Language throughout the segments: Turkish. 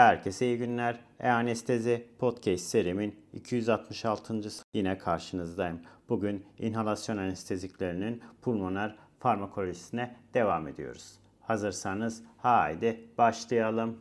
Herkese iyi günler. E-Anestezi Podcast serimin 266. yine karşınızdayım. Bugün inhalasyon anesteziklerinin pulmoner farmakolojisine devam ediyoruz. Hazırsanız haydi başlayalım.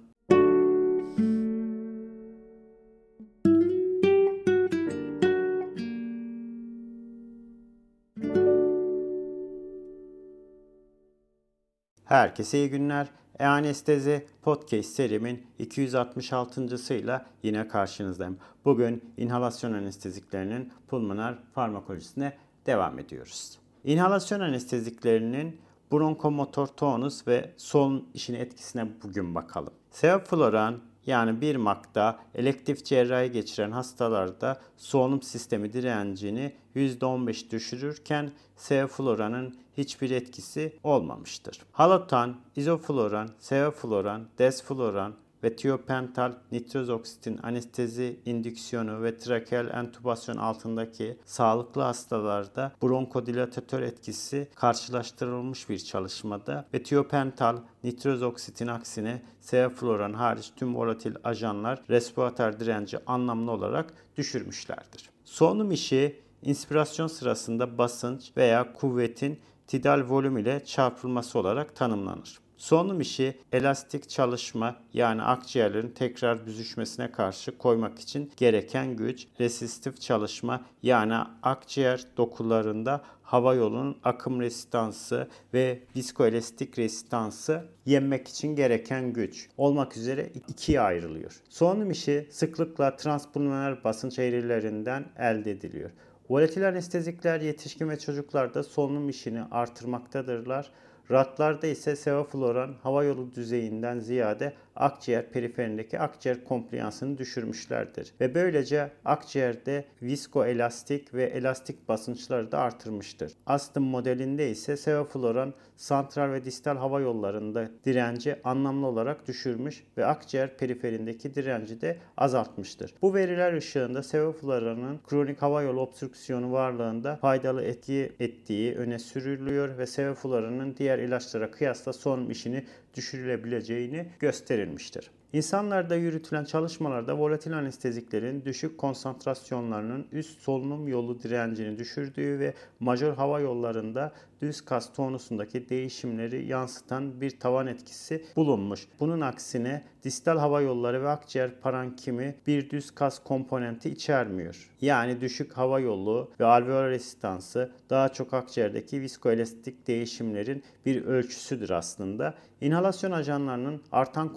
Herkese iyi günler. E-Anestezi Podcast serimin 266.sıyla yine karşınızdayım. Bugün inhalasyon anesteziklerinin pulmoner farmakolojisine devam ediyoruz. İnhalasyon anesteziklerinin bronkomotor tonus ve solunum işin etkisine bugün bakalım. Sevofloran yani bir makta elektif cerrahi geçiren hastalarda solunum sistemi direncini %15 düşürürken sevofloranın hiçbir etkisi olmamıştır. Halotan, izofloran, sevofloran, desfloran ve tiopental nitrozoksitin anestezi indüksiyonu ve trakeal entübasyon altındaki sağlıklı hastalarda bronkodilatatör etkisi karşılaştırılmış bir çalışmada ve tiopental nitrozoksitin aksine sevofloran hariç tüm volatil ajanlar respiratör direnci anlamlı olarak düşürmüşlerdir. Solunum işi inspirasyon sırasında basınç veya kuvvetin tidal volüm ile çarpılması olarak tanımlanır. Solunum işi elastik çalışma yani akciğerlerin tekrar büzüşmesine karşı koymak için gereken güç, resistif çalışma yani akciğer dokularında hava yolunun akım rezistansı ve viskoelastik rezistansı yenmek için gereken güç olmak üzere ikiye ayrılıyor. Solunum işi sıklıkla transpulmoner basınç eğrilerinden elde ediliyor. Volatil anestezikler yetişkin ve çocuklarda solunum işini artırmaktadırlar. Ratlarda ise sevofloran hava yolu düzeyinden ziyade akciğer periferindeki akciğer kompliyansını düşürmüşlerdir. Ve böylece akciğerde viskoelastik ve elastik basınçları da artırmıştır. Astım modelinde ise sevofloran santral ve distal hava yollarında direnci anlamlı olarak düşürmüş ve akciğer periferindeki direnci de azaltmıştır. Bu veriler ışığında sevofloranın kronik hava yolu obstrüksiyonu varlığında faydalı etki ettiği öne sürülüyor ve sevofloranın diğer ilaçlara kıyasla son işini düşürülebileceğini gösterilmiştir. İnsanlarda yürütülen çalışmalarda volatil anesteziklerin düşük konsantrasyonlarının üst solunum yolu direncini düşürdüğü ve majör hava yollarında düz kas tonusundaki değişimleri yansıtan bir tavan etkisi bulunmuş. Bunun aksine distal hava yolları ve akciğer parankimi bir düz kas komponenti içermiyor. Yani düşük hava yolu ve alveolar resistansı daha çok akciğerdeki viskoelastik değişimlerin bir ölçüsüdür aslında. İnhalasyon ajanlarının artan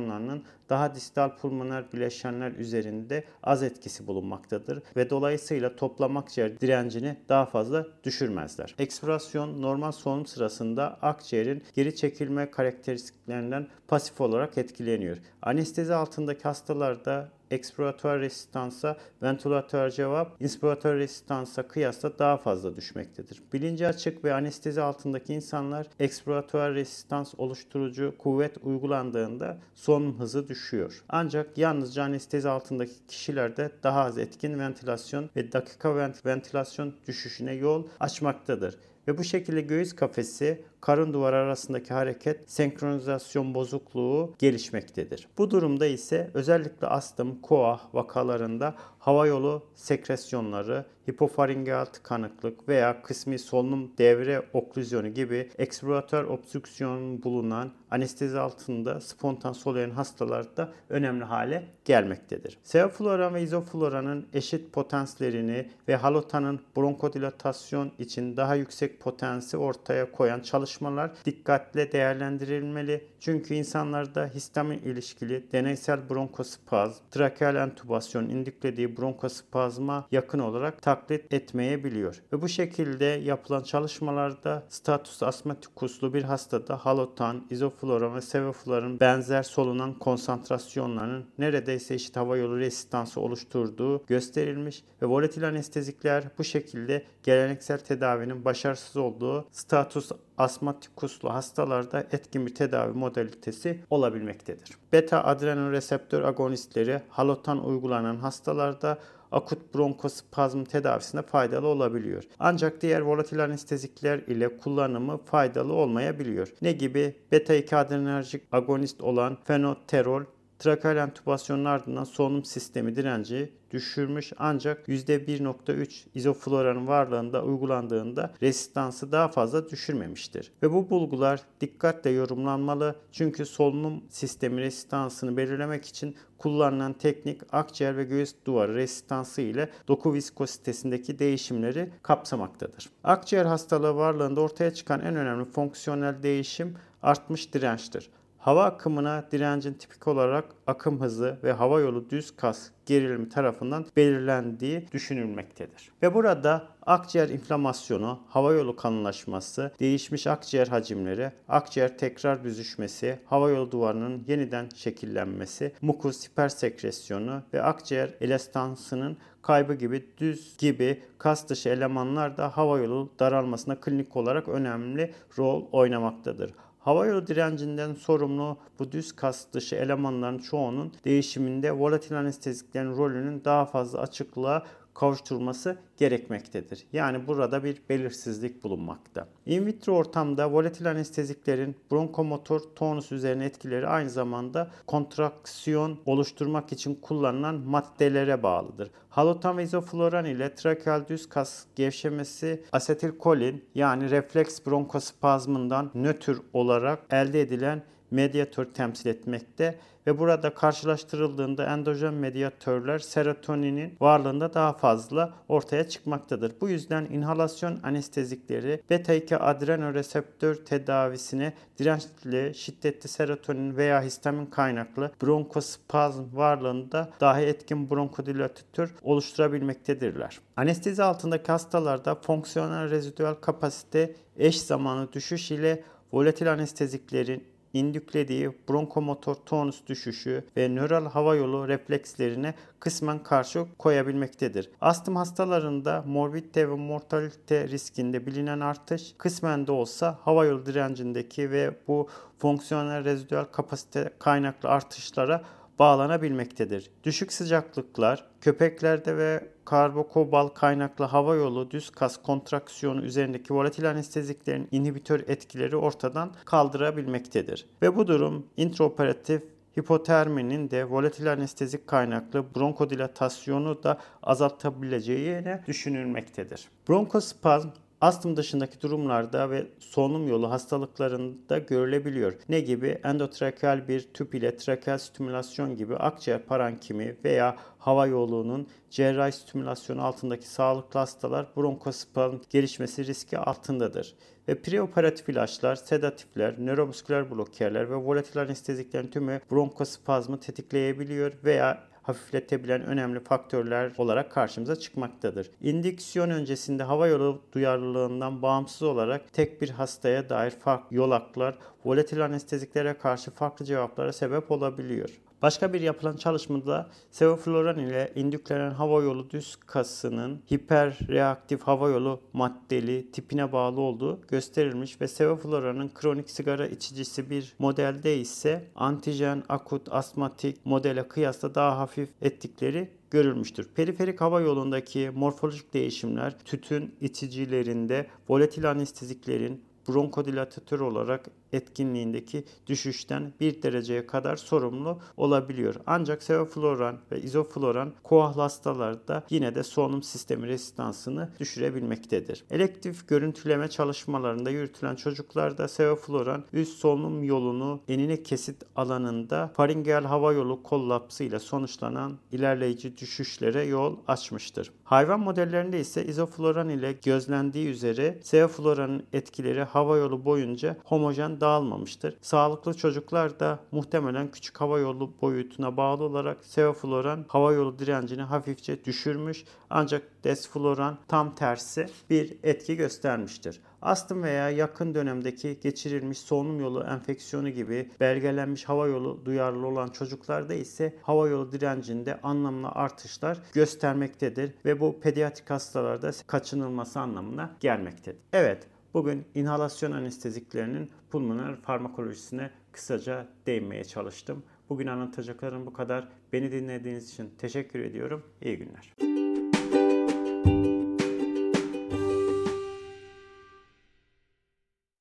konsantrasyonlarının daha distal pulmoner bileşenler üzerinde az etkisi bulunmaktadır ve dolayısıyla toplam akciğer direncini daha fazla düşürmezler. Ekspirasyon normal solunum sırasında akciğerin geri çekilme karakteristiklerinden pasif olarak etkileniyor. Anestezi altındaki hastalarda ekspiratuar resistansa ventilatör cevap inspiratör resistansa kıyasla daha fazla düşmektedir. Bilinci açık ve anestezi altındaki insanlar ekspiratuar resistans oluşturucu kuvvet uygulandığında solunum hızı düşüyor. Ancak yalnızca anestezi altındaki kişilerde daha az etkin ventilasyon ve dakika ventilasyon düşüşüne yol açmaktadır. Ve bu şekilde göğüs kafesi karın duvarı arasındaki hareket senkronizasyon bozukluğu gelişmektedir. Bu durumda ise özellikle astım, koah vakalarında hava yolu sekresyonları, hipofaringeal tıkanıklık veya kısmi solunum devre oklüzyonu gibi ekspiratör obstrüksiyon bulunan anestezi altında spontan soluyan hastalarda önemli hale gelmektedir. Sevofloran ve izofloranın eşit potenslerini ve halotanın bronkodilatasyon için daha yüksek potensi ortaya koyan çalışmalar dikkatle değerlendirilmeli. Çünkü insanlarda histamin ilişkili deneysel bronkospazm, trakeal entübasyon indiklediği bronkospazma yakın olarak taklit etmeyebiliyor. Ve bu şekilde yapılan çalışmalarda status asmatikuslu bir hastada halotan, izofloran ve sevofloran benzer solunan konsantrasyonlarının neredeyse eşit hava yolu resistansı oluşturduğu gösterilmiş ve volatil anestezikler bu şekilde geleneksel tedavinin başarısız olduğu status asmatikuslu hastalarda etkin bir tedavi modalitesi olabilmektedir. Beta adrenal reseptör agonistleri halotan uygulanan hastalarda akut bronkospazm tedavisinde faydalı olabiliyor. Ancak diğer volatil anestezikler ile kullanımı faydalı olmayabiliyor. Ne gibi? Beta 2 adrenerjik agonist olan fenoterol trakeal entübasyonun ardından solunum sistemi direnci düşürmüş ancak %1.3 izofloranın varlığında uygulandığında rezistansı daha fazla düşürmemiştir. Ve bu bulgular dikkatle yorumlanmalı çünkü solunum sistemi rezistansını belirlemek için kullanılan teknik akciğer ve göğüs duvarı rezistansı ile doku viskozitesindeki değişimleri kapsamaktadır. Akciğer hastalığı varlığında ortaya çıkan en önemli fonksiyonel değişim artmış dirençtir. Hava akımına direncin tipik olarak akım hızı ve hava yolu düz kas gerilimi tarafından belirlendiği düşünülmektedir. Ve burada akciğer inflamasyonu, hava yolu kanılaşması, değişmiş akciğer hacimleri, akciğer tekrar büzüşmesi, hava yolu duvarının yeniden şekillenmesi, mukus hipersekresyonu ve akciğer elastansının kaybı gibi düz gibi kas dışı elemanlar da hava yolu daralmasına klinik olarak önemli rol oynamaktadır. Havayolu direncinden sorumlu bu düz kas dışı elemanların çoğunun değişiminde volatil anesteziklerin rolünün daha fazla açıklığa kavuşturulması gerekmektedir. Yani burada bir belirsizlik bulunmakta. In vitro ortamda volatil anesteziklerin bronkomotor tonus üzerine etkileri aynı zamanda kontraksiyon oluşturmak için kullanılan maddelere bağlıdır. Halotan ve izofloran ile trakeal düz kas gevşemesi asetilkolin yani refleks bronkospazmından nötr olarak elde edilen medyatör temsil etmekte ve burada karşılaştırıldığında endojen medyatörler serotoninin varlığında daha fazla ortaya çıkmaktadır. Bu yüzden inhalasyon anestezikleri beta-2 adrenoreseptör tedavisine dirençli, şiddetli serotonin veya histamin kaynaklı bronkospazm varlığında dahi etkin bronkodilatör oluşturabilmektedirler. Anestezi altındaki hastalarda fonksiyonel rezidüel kapasite eş zamanlı düşüş ile volatil anesteziklerin indüklediği bronkomotor tonus düşüşü ve nöral hava yolu reflekslerine kısmen karşı koyabilmektedir. Astım hastalarında morbidite ve mortalite riskinde bilinen artış kısmen de olsa hava yolu direncindeki ve bu fonksiyonel rezidüel kapasite kaynaklı artışlara bağlanabilmektedir. Düşük sıcaklıklar köpeklerde ve karbokobal kaynaklı hava yolu düz kas kontraksiyonu üzerindeki volatil anesteziklerin inhibitör etkileri ortadan kaldırabilmektedir. Ve bu durum intraoperatif hipoterminin de volatil anestezik kaynaklı bronkodilatasyonu da azaltabileceğine düşünülmektedir. Bronkospazm astım dışındaki durumlarda ve solunum yolu hastalıklarında görülebiliyor. Ne gibi? Endotrakeal bir tüp ile trakeal stimülasyon gibi akciğer parankimi veya hava yolunun cerrahi stimülasyonu altındaki sağlıklı hastalar bronkospazm gelişmesi riski altındadır. Ve preoperatif ilaçlar, sedatifler, nöromusküler blokerler ve volatil anesteziklerin tümü bronkospazmı tetikleyebiliyor veya hafifletebilen önemli faktörler olarak karşımıza çıkmaktadır. İndüksiyon öncesinde hava yolu duyarlılığından bağımsız olarak tek bir hastaya dair farklı yolaklar volatil anesteziklere karşı farklı cevaplara sebep olabiliyor. Başka bir yapılan çalışmada sevofloran ile indüklenen hava yolu düz kasının hiperreaktif hava yolu maddeli tipine bağlı olduğu gösterilmiş ve sevofloranın kronik sigara içicisi bir modelde ise antijen akut astmatik modele kıyasla daha hafif ettikleri görülmüştür. Periferik hava yolundaki morfolojik değişimler tütün içicilerinde volatil anesteziklerin bronkodilatatör olarak etkinliğindeki düşüşten 1 dereceye kadar sorumlu olabiliyor. Ancak sevofloran ve izofloran koahlı hastalarda yine de solunum sistemi rezistansını düşürebilmektedir. Elektif görüntüleme çalışmalarında yürütülen çocuklarda sevofloran üst solunum yolunu enine kesit alanında faringeal hava yolu kollapsı ile sonuçlanan ilerleyici düşüşlere yol açmıştır. Hayvan modellerinde ise izofloran ile gözlendiği üzere sevofloranın etkileri hava yolu boyunca homojen dağılmamıştır. Sağlıklı çocuklar da muhtemelen küçük hava yolu boyutuna bağlı olarak sevofloran hava yolu direncini hafifçe düşürmüş ancak desfloran tam tersi bir etki göstermiştir. Astım veya yakın dönemdeki geçirilmiş solunum yolu enfeksiyonu gibi belgelenmiş hava yolu duyarlı olan çocuklarda ise hava yolu direncinde anlamlı artışlar göstermektedir ve bu pediatrik hastalarda kaçınılması anlamına gelmektedir. Evet, Bugün inhalasyon anesteziklerinin pulmoner farmakolojisine kısaca değinmeye çalıştım. Bugün anlatacaklarım bu kadar. Beni dinlediğiniz için teşekkür ediyorum. İyi günler.